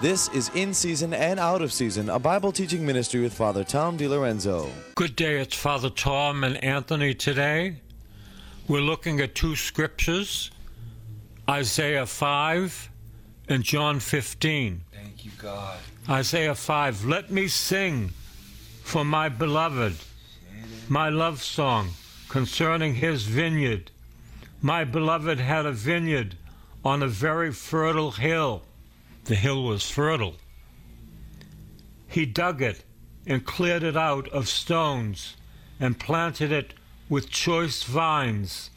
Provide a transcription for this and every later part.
This is In Season and Out of Season, a Bible teaching ministry with Father Tom DiLorenzo. Good day, it's Father Tom and Anthony today. We're looking at two scriptures Isaiah 5 and John 15. Thank you, God. Isaiah 5 Let me sing for my beloved, my love song concerning his vineyard. My beloved had a vineyard on a very fertile hill. The hill was fertile. He dug it and cleared it out of stones and planted it with choice vines.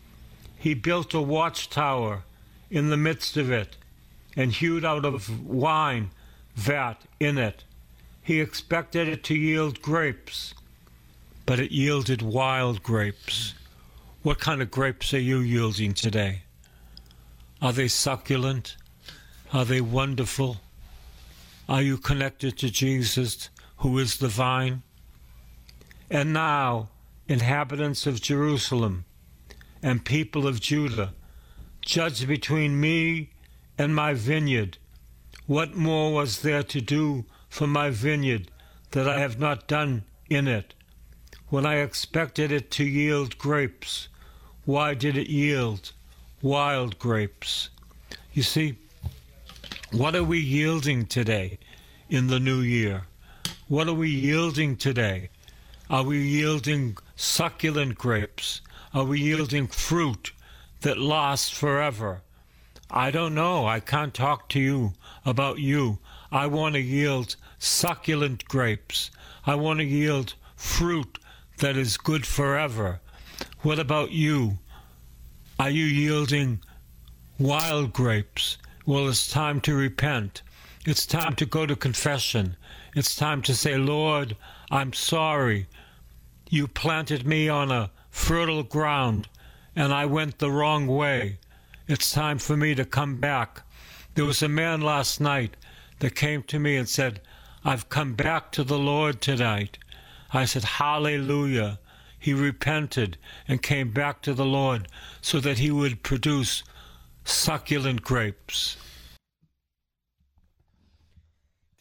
He built a watchtower in the midst of it and hewed out of wine vat in it. He expected it to yield grapes, but it yielded wild grapes. What kind of grapes are you yielding today? Are they succulent? Are they wonderful? Are you connected to Jesus, who is the vine? And now, inhabitants of Jerusalem and people of Judah, judge between me and my vineyard. What more was there to do for my vineyard that I have not done in it? When I expected it to yield grapes, why did it yield wild grapes? You see, what are we yielding today in the new year? What are we yielding today? Are we yielding succulent grapes? Are we yielding fruit that lasts forever? I don't know. I can't talk to you about you. I want to yield succulent grapes. I want to yield fruit that is good forever. What about you? Are you yielding wild grapes? Well, it's time to repent. It's time to go to confession. It's time to say, Lord, I'm sorry. You planted me on a fertile ground and I went the wrong way. It's time for me to come back. There was a man last night that came to me and said, I've come back to the Lord tonight. I said, Hallelujah. He repented and came back to the Lord so that he would produce succulent grapes.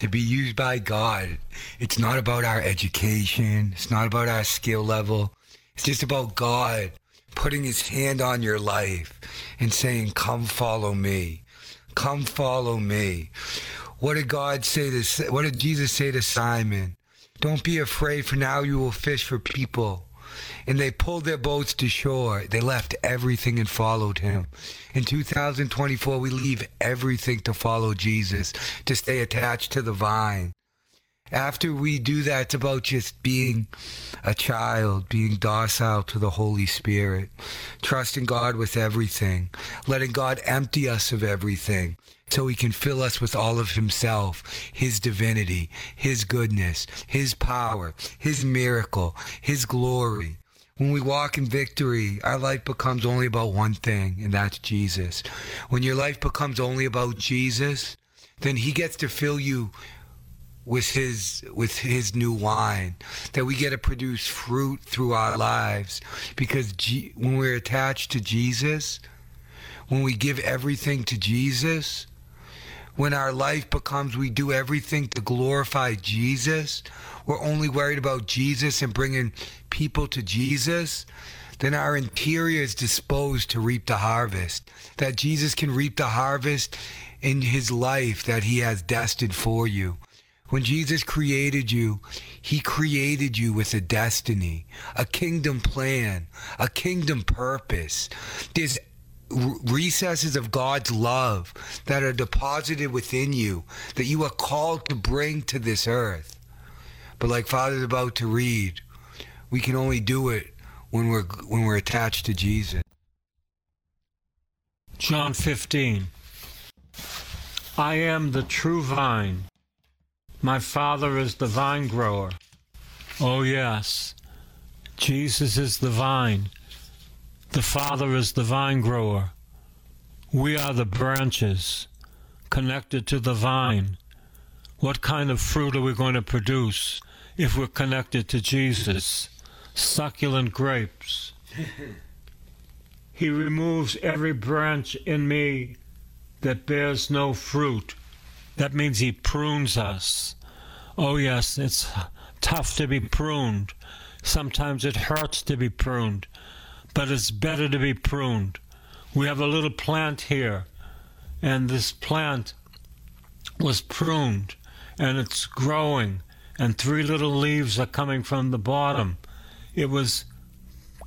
To be used by God, it's not about our education, it's not about our skill level. It's just about God putting his hand on your life and saying, Come follow me. Come follow me. What did God say to, what did Jesus say to Simon? Don't be afraid, for now you will fish for people and they pulled their boats to shore. They left everything and followed him. In 2024, we leave everything to follow Jesus, to stay attached to the vine. After we do that, it's about just being a child, being docile to the Holy Spirit, trusting God with everything, letting God empty us of everything so he can fill us with all of himself, his divinity, his goodness, his power, his miracle, his glory. When we walk in victory, our life becomes only about one thing, and that's Jesus. When your life becomes only about Jesus, then he gets to fill you with his with his new wine that we get to produce fruit through our lives because G- when we're attached to Jesus when we give everything to Jesus when our life becomes we do everything to glorify Jesus. We're only worried about Jesus and bringing people to Jesus. Then our interior is disposed to reap the harvest. That Jesus can reap the harvest in his life that he has destined for you. When Jesus created you, he created you with a destiny, a kingdom plan, a kingdom purpose. There's recesses of God's love that are deposited within you that you are called to bring to this earth. But like Father's about to read, we can only do it when we're when we're attached to Jesus. John 15 I am the true vine my Father is the vine grower. Oh, yes. Jesus is the vine. The Father is the vine grower. We are the branches connected to the vine. What kind of fruit are we going to produce if we're connected to Jesus? Succulent grapes. he removes every branch in me that bears no fruit That means He prunes us. Oh, yes, it's tough to be pruned. Sometimes it hurts to be pruned, but it's better to be pruned. We have a little plant here, and this plant was pruned, and it's growing, and three little leaves are coming from the bottom. It was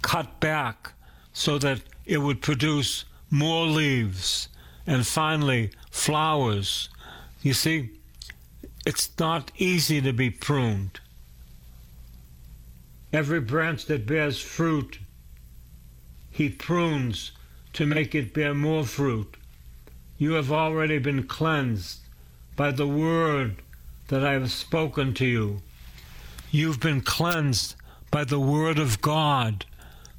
cut back so that it would produce more leaves and finally flowers. You see, it's not easy to be pruned. Every branch that bears fruit, he prunes to make it bear more fruit. You have already been cleansed by the word that I have spoken to you. You've been cleansed by the word of God,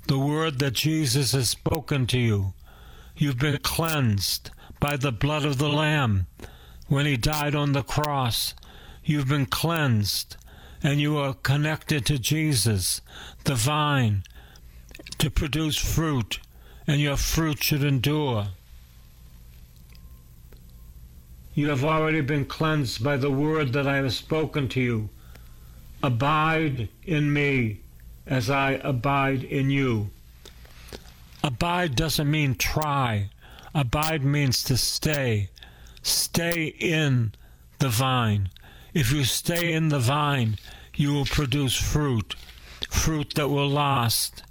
the word that Jesus has spoken to you. You've been cleansed by the blood of the Lamb when he died on the cross. You've been cleansed and you are connected to Jesus, the vine, to produce fruit, and your fruit should endure. You have already been cleansed by the word that I have spoken to you. Abide in me as I abide in you. Abide doesn't mean try. Abide means to stay. Stay in the vine. If you stay in the vine, you will produce fruit, fruit that will last.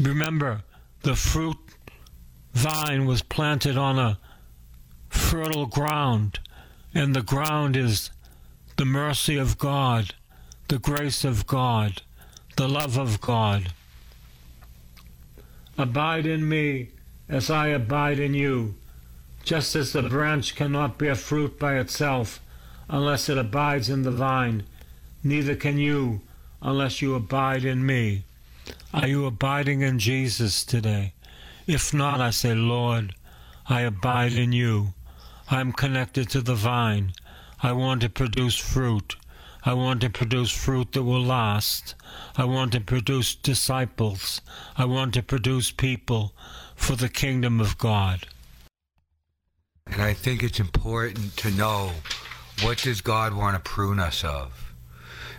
Remember, the fruit vine was planted on a fertile ground, and the ground is the mercy of God, the grace of God, the love of God. Abide in me as I abide in you, just as the branch cannot bear fruit by itself unless it abides in the vine, neither can you unless you abide in me. Are you abiding in Jesus today? If not, I say, Lord, I abide in you. I am connected to the vine. I want to produce fruit. I want to produce fruit that will last. I want to produce disciples. I want to produce people for the kingdom of God. And I think it's important to know what does God want to prune us of?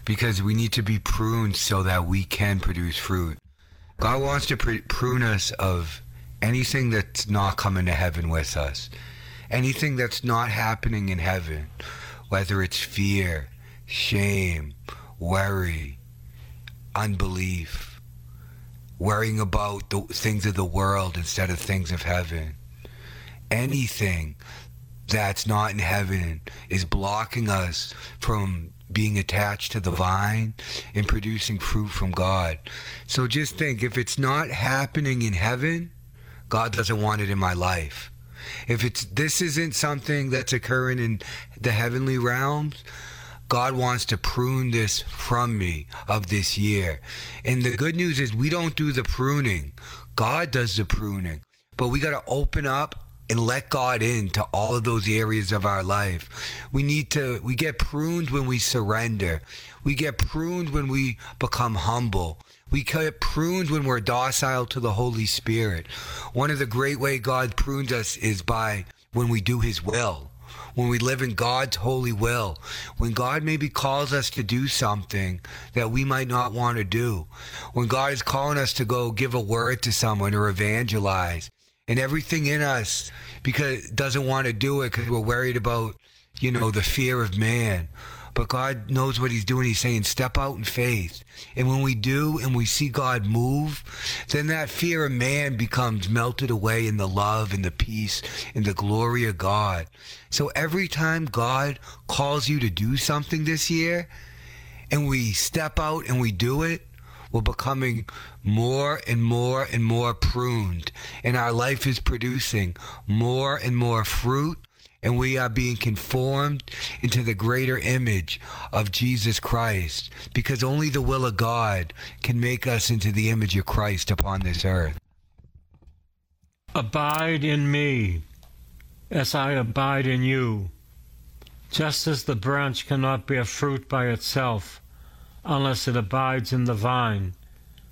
Because we need to be pruned so that we can produce fruit. God wants to pr- prune us of anything that's not coming to heaven with us, anything that's not happening in heaven, whether it's fear, shame, worry, unbelief, worrying about the things of the world instead of things of heaven. Anything that's not in heaven is blocking us from being attached to the vine and producing fruit from God. So just think if it's not happening in heaven, God doesn't want it in my life. If it's this isn't something that's occurring in the heavenly realms, God wants to prune this from me of this year. And the good news is we don't do the pruning. God does the pruning. But we got to open up and let God into all of those areas of our life. We need to, we get pruned when we surrender. We get pruned when we become humble. We get pruned when we're docile to the Holy Spirit. One of the great way God prunes us is by when we do His will when we live in God's holy will, when God maybe calls us to do something that we might not want to do, when God is calling us to go give a word to someone or evangelize, and everything in us because doesn't want to do it because we're worried about you know the fear of man but God knows what He's doing. He's saying, step out in faith. And when we do and we see God move, then that fear of man becomes melted away in the love and the peace and the glory of God. So every time God calls you to do something this year and we step out and we do it, we're becoming more and more and more pruned, and our life is producing more and more fruit and we are being conformed into the greater image of Jesus Christ because only the will of God can make us into the image of Christ upon this earth. Abide in me as I abide in you. Just as the branch cannot bear fruit by itself unless it abides in the vine,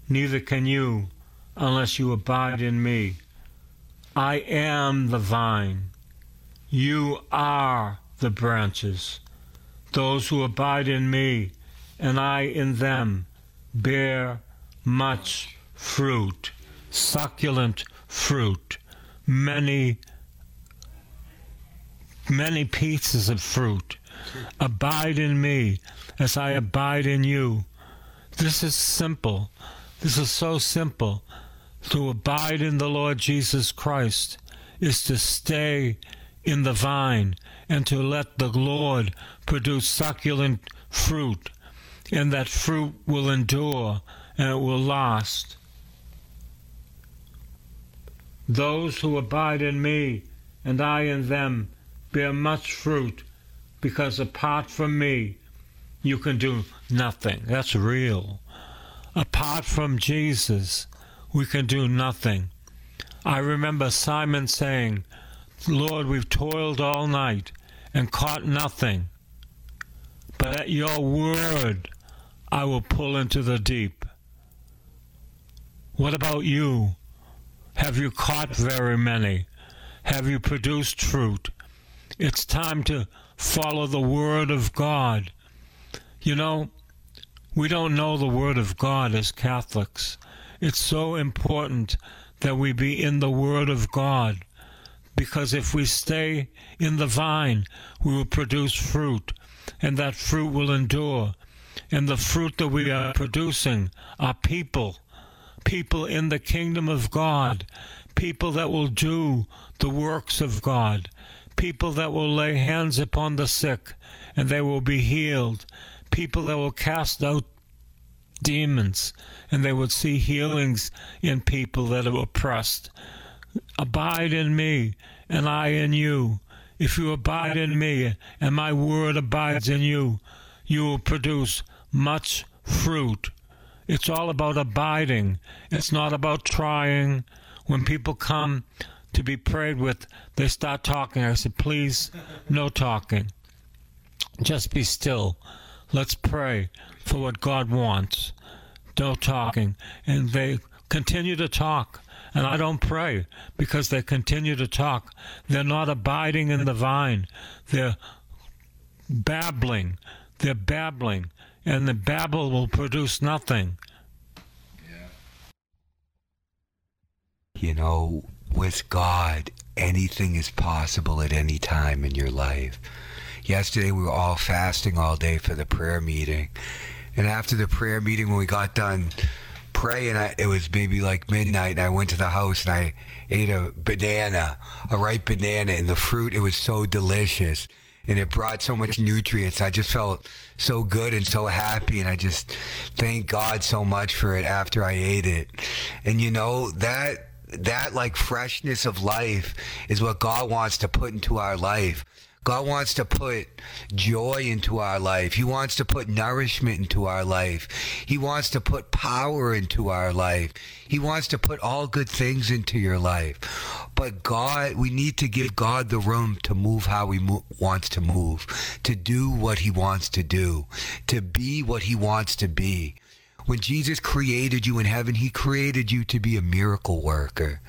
neither can you unless you abide in me. I am the vine you are the branches. Those who abide in me and I in them bear much fruit, succulent fruit, many, many pieces of fruit. Abide in me as I abide in you. This is simple. This is so simple. To abide in the Lord Jesus Christ is to stay in the vine and to let the Lord produce succulent fruit, and that fruit will endure and it will last. Those who abide in me and I in them bear much fruit, because apart from me, you can do nothing. That's real. Apart from Jesus, we can do nothing. I remember Simon saying, Lord, we've toiled all night and caught nothing, but at your word I will pull into the deep. What about you? Have you caught very many? Have you produced fruit? It's time to follow the Word of God. You know, we don't know the Word of God as Catholics. It's so important that we be in the Word of God because if we stay in the vine, we will produce fruit, and that fruit will endure. And the fruit that we are producing are people, people in the kingdom of God, people that will do the works of God, people that will lay hands upon the sick and they will be healed, people that will cast out demons and they will see healings in people that are oppressed. Abide in me, and I in you. If you abide in me, and my word abides in you, you will produce much fruit. It's all about abiding. It's not about trying. When people come to be prayed with, they start talking. I said, please, no talking. Just be still. Let's pray for what God wants. No talking. And they continue to talk. And I don't pray because they continue to talk. They're not abiding in the vine. They're babbling. They're babbling. And the babble will produce nothing. You know, with God, anything is possible at any time in your life. Yesterday, we were all fasting all day for the prayer meeting. And after the prayer meeting, when we got done praying, I, it was maybe like midnight, and I went to the house and I ate a banana, a ripe banana, and the fruit, it was so delicious. And it brought so much nutrients. I just felt so good and so happy. And I just thank God so much for it after I ate it. And you know, that that like freshness of life is what God wants to put into our life. God wants to put joy into our life. He wants to put nourishment into our life. He wants to put power into our life. He wants to put all good things into your life. But God, we need to give God the room to move how He mo- wants to move, to do what He wants to do, to be what He wants to be. When Jesus created you in heaven, he created you to be a miracle worker.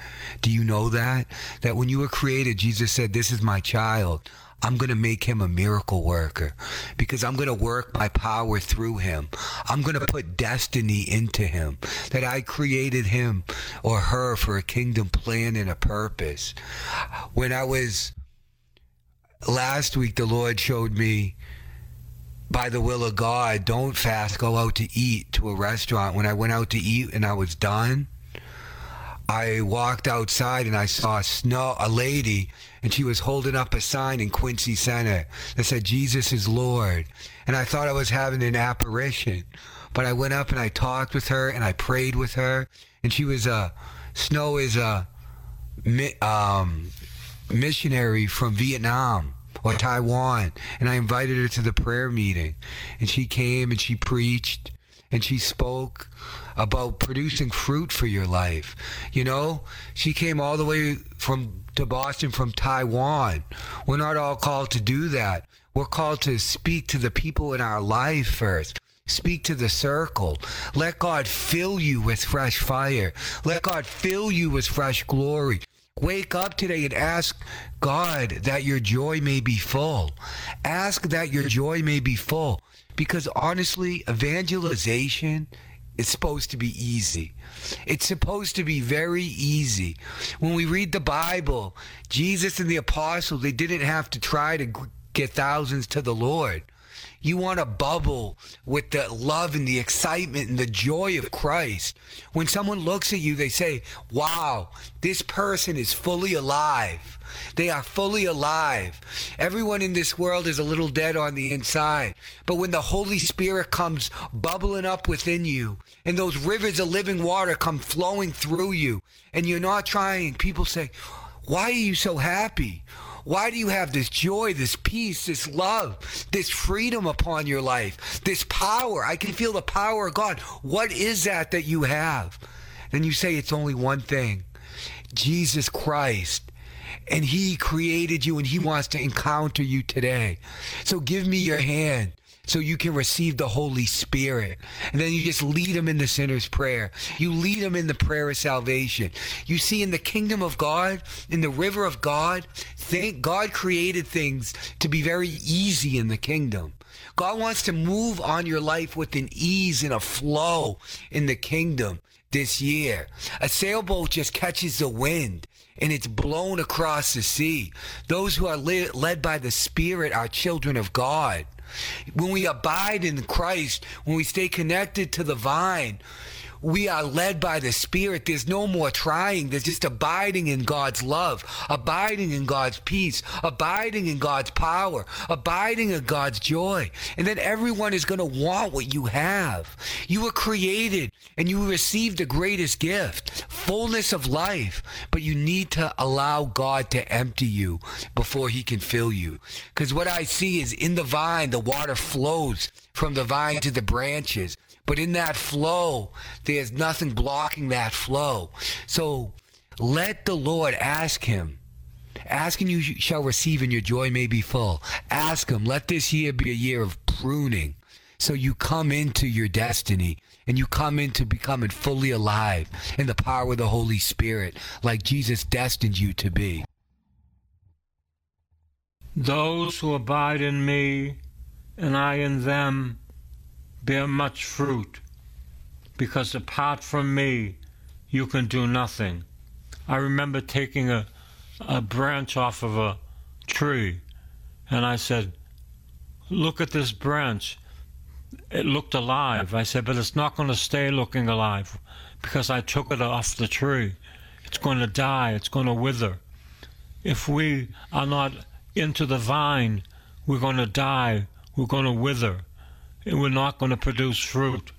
Do you know that? That when you were created, Jesus said, This is my child. I'm going to make him a miracle worker because I'm going to work my power through him. I'm going to put destiny into him. That I created him or her for a kingdom plan and a purpose. When I was last week, the Lord showed me by the will of God, don't fast, go out to eat to a restaurant. When I went out to eat and I was done, I walked outside and I saw a snow a lady and she was holding up a sign in Quincy Center that said Jesus is Lord. And I thought I was having an apparition. But I went up and I talked with her and I prayed with her and she was a Snow is a um, missionary from Vietnam or Taiwan. And I invited her to the prayer meeting. And she came and she preached and she spoke about producing fruit for your life. You know, she came all the way from to Boston from Taiwan. We're not all called to do that. We're called to speak to the people in our life first. Speak to the circle. Let God fill you with fresh fire. Let God fill you with fresh glory. Wake up today and ask God that your joy may be full. Ask that your joy may be full. Because honestly, evangelization is supposed to be easy. It's supposed to be very easy. When we read the Bible, Jesus and the apostles, they didn't have to try to get thousands to the Lord. You want to bubble with the love and the excitement and the joy of Christ. When someone looks at you, they say, Wow, this person is fully alive. They are fully alive. Everyone in this world is a little dead on the inside. But when the Holy Spirit comes bubbling up within you and those rivers of living water come flowing through you and you're not trying, people say, Why are you so happy? Why do you have this joy, this peace, this love, this freedom upon your life, this power? I can feel the power of God. What is that that you have? Then you say it's only one thing Jesus Christ. And He created you and He wants to encounter you today. So give me your hand so you can receive the Holy Spirit. And then you just lead them in the sinner's prayer. You lead them in the prayer of salvation. You see, in the kingdom of God, in the river of God, think God created things to be very easy in the kingdom. God wants to move on your life with an ease and a flow in the kingdom this year. A sailboat just catches the wind and it's blown across the sea. Those who are led by the Spirit are children of God. When we abide in Christ, when we stay connected to the vine, we are led by the Spirit. There's no more trying. There's just abiding in God's love, abiding in God's peace, abiding in God's power, abiding in God's joy. And then everyone is going to want what you have. You were created and you received the greatest gift, fullness of life. But you need to allow God to empty you before he can fill you. Because what I see is in the vine, the water flows from the vine to the branches. But in that flow, there's nothing blocking that flow. So let the Lord ask him. Asking you shall receive, and your joy may be full. Ask him. Let this year be a year of pruning. So you come into your destiny and you come into becoming fully alive in the power of the Holy Spirit, like Jesus destined you to be. Those who abide in me and I in them bear much fruit, because apart from me, you can do nothing. I remember taking a, a branch off of a tree, and I said, Look at this branch. It looked alive. I said, But it's not going to stay looking alive because I took it off the tree. It's going to die, it's going to wither. If we are not into the vine, we're going to die, we're going to wither and we're not going to produce fruit.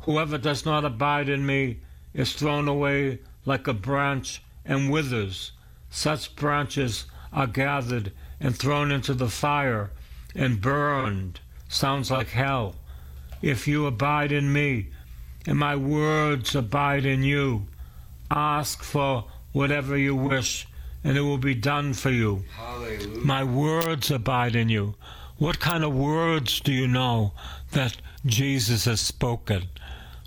Whoever does not abide in me is thrown away like a branch and withers. Such branches are gathered and thrown into the fire and burned. Sounds like hell. If you abide in me, and my words abide in you, ask for whatever you wish, and it will be done for you. Hallelujah. My words abide in you. What kind of words do you know that Jesus has spoken?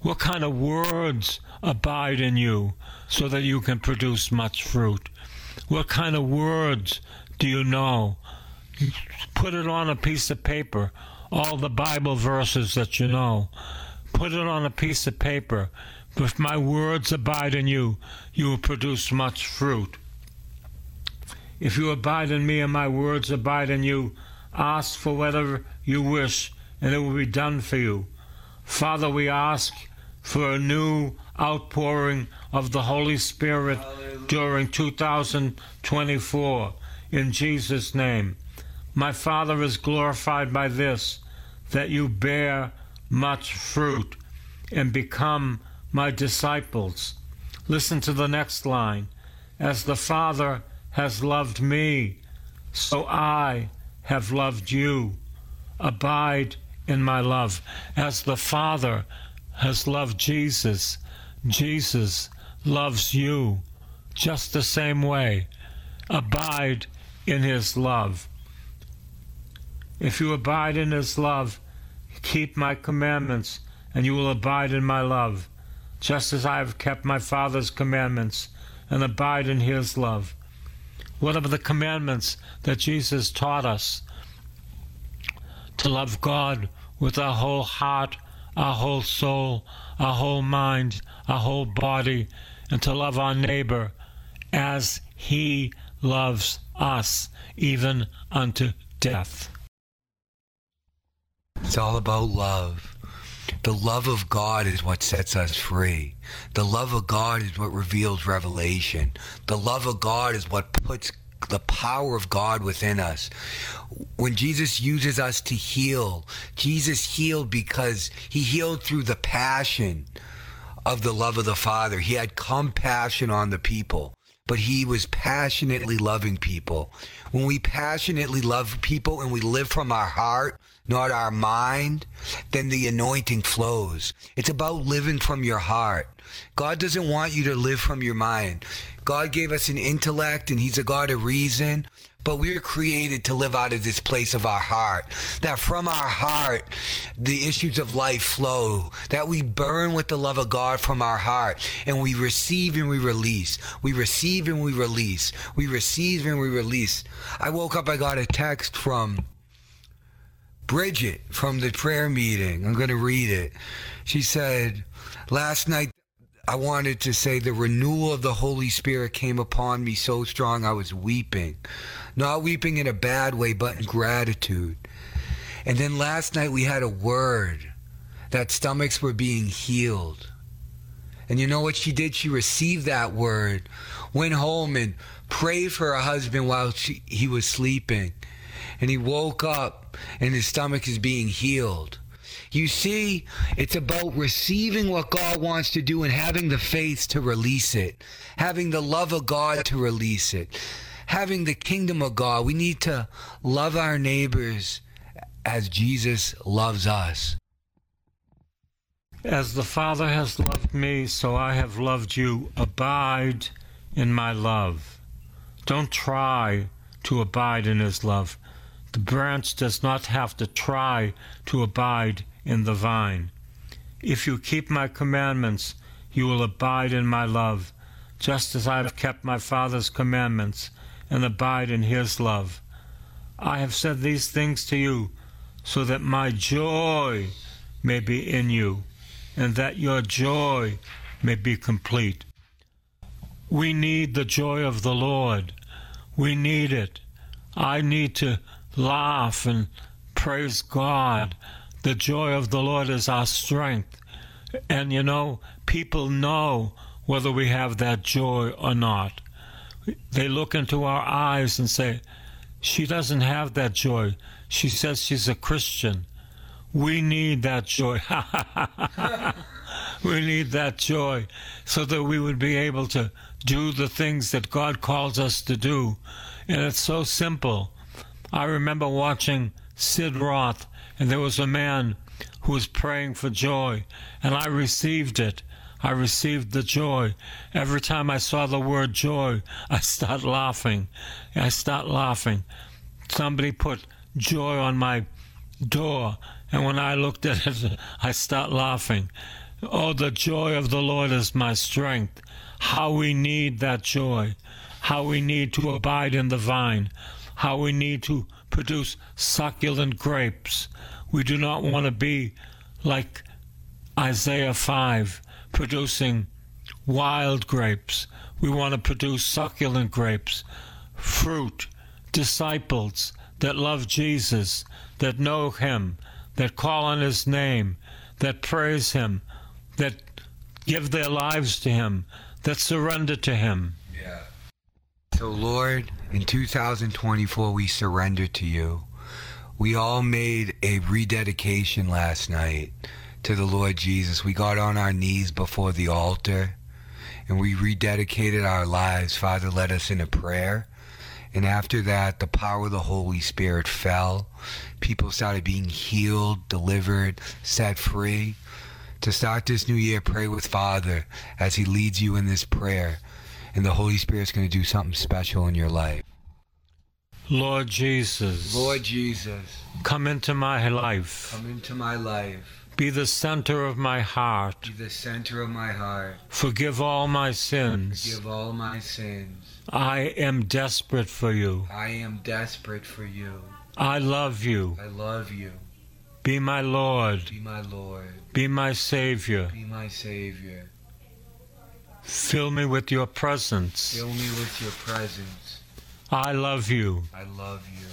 What kind of words abide in you so that you can produce much fruit? What kind of words do you know? Put it on a piece of paper, all the Bible verses that you know. Put it on a piece of paper. If my words abide in you, you will produce much fruit. If you abide in me and my words abide in you, Ask for whatever you wish, and it will be done for you. Father, we ask for a new outpouring of the Holy Spirit Hallelujah. during 2024. In Jesus' name. My Father is glorified by this, that you bear much fruit and become my disciples. Listen to the next line. As the Father has loved me, so I have loved you. Abide in my love. As the Father has loved Jesus, Jesus loves you just the same way. Abide in his love. If you abide in his love, keep my commandments, and you will abide in my love. just as I have kept my Father's commandments and abide in his love. What are the commandments that Jesus taught us? To love God with our whole heart, our whole soul, our whole mind, our whole body, and to love our neighbor as he loves us, even unto death. It's all about love. The love of God is what sets us free. The love of God is what reveals revelation. The love of God is what puts the power of God within us. When Jesus uses us to heal, Jesus healed because he healed through the passion of the love of the Father. He had compassion on the people but he was passionately loving people. When we passionately love people and we live from our heart, not our mind, then the anointing flows. It's about living from your heart. God doesn't want you to live from your mind. God gave us an intellect and he's a God of reason, but we are created to live out of this place of our heart. That from our heart, the issues of life flow. That we burn with the love of God from our heart. And we receive and we release. We receive and we release. We receive and we release. I woke up, I got a text from Bridget from the prayer meeting. I'm going to read it. She said, Last night, I wanted to say the renewal of the Holy Spirit came upon me so strong I was weeping. Not weeping in a bad way, but in gratitude. And then last night we had a word that stomachs were being healed. And you know what she did? She received that word, went home and prayed for her husband while she, he was sleeping. And he woke up and his stomach is being healed. You see, it's about receiving what God wants to do and having the faith to release it, having the love of God to release it, having the kingdom of God. We need to love our neighbors as Jesus loves us. As the Father has loved me, so I have loved you. Abide in my love. Don't try to abide in his love. The branch does not have to try to abide in the vine. If you keep my commandments, you will abide in my love, just as I have kept my Father's commandments and abide in his love. I have said these things to you so that my joy may be in you and that your joy may be complete. We need the joy of the Lord. We need it. I need to laugh and praise God. The joy of the Lord is our strength. And you know, people know whether we have that joy or not. They look into our eyes and say, She doesn't have that joy. She says she's a Christian. We need that joy. we need that joy so that we would be able to do the things that God calls us to do. And it's so simple. I remember watching Sid Roth, and there was a man who was praying for joy, and I received it. I received the joy. Every time I saw the word joy, I start laughing. I start laughing. Somebody put joy on my door, and when I looked at it, I start laughing. Oh, the joy of the Lord is my strength. How we need that joy. How we need to abide in the vine. How we need to produce succulent grapes. We do not want to be like Isaiah 5, producing wild grapes. We want to produce succulent grapes, fruit, disciples that love Jesus, that know Him, that call on His name, that praise Him, that give their lives to Him, that surrender to Him. Yeah. So, Lord, in 2024, we surrender to you. We all made a rededication last night to the Lord Jesus. We got on our knees before the altar and we rededicated our lives. Father led us in a prayer. And after that, the power of the Holy Spirit fell. People started being healed, delivered, set free. To start this new year, pray with Father as He leads you in this prayer. And the Holy Spirit's going to do something special in your life. Lord Jesus, Lord Jesus, come into my life. come into my life. Be the center of my heart. Be the center of my heart. Forgive all my sins. Forgive all my sins. I am desperate for you. I am desperate for you. I love you. I love you. Be my Lord. Be my Lord. Be my Savior. Be my Savior. Fill me with your presence. Fill me with your presence. I love you. I love you.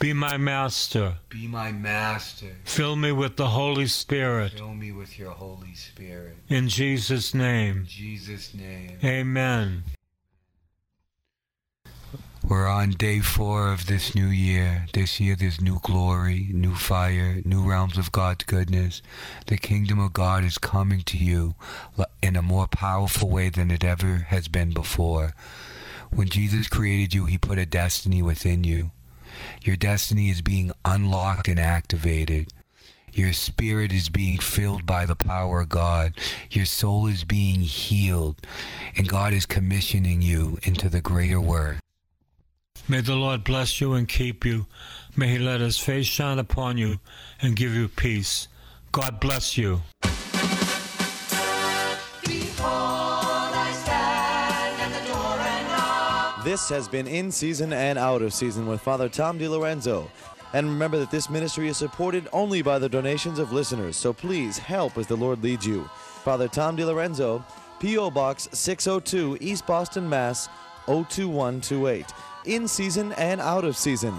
Be my Master. Be my Master. Fill me with the Holy Spirit. Fill me with your Holy Spirit. In Jesus' name. In. Jesus' name. Amen. We're on day four of this new year. This year there's new glory, new fire, new realms of God's goodness. The kingdom of God is coming to you in a more powerful way than it ever has been before. When Jesus created you, he put a destiny within you. Your destiny is being unlocked and activated. Your spirit is being filled by the power of God. Your soul is being healed. And God is commissioning you into the greater work. May the Lord bless you and keep you. May he let his face shine upon you and give you peace. God bless you. This has been In Season and Out of Season with Father Tom DiLorenzo. And remember that this ministry is supported only by the donations of listeners, so please help as the Lord leads you. Father Tom DiLorenzo, P.O. Box 602, East Boston, Mass. 02128. In season and out of season.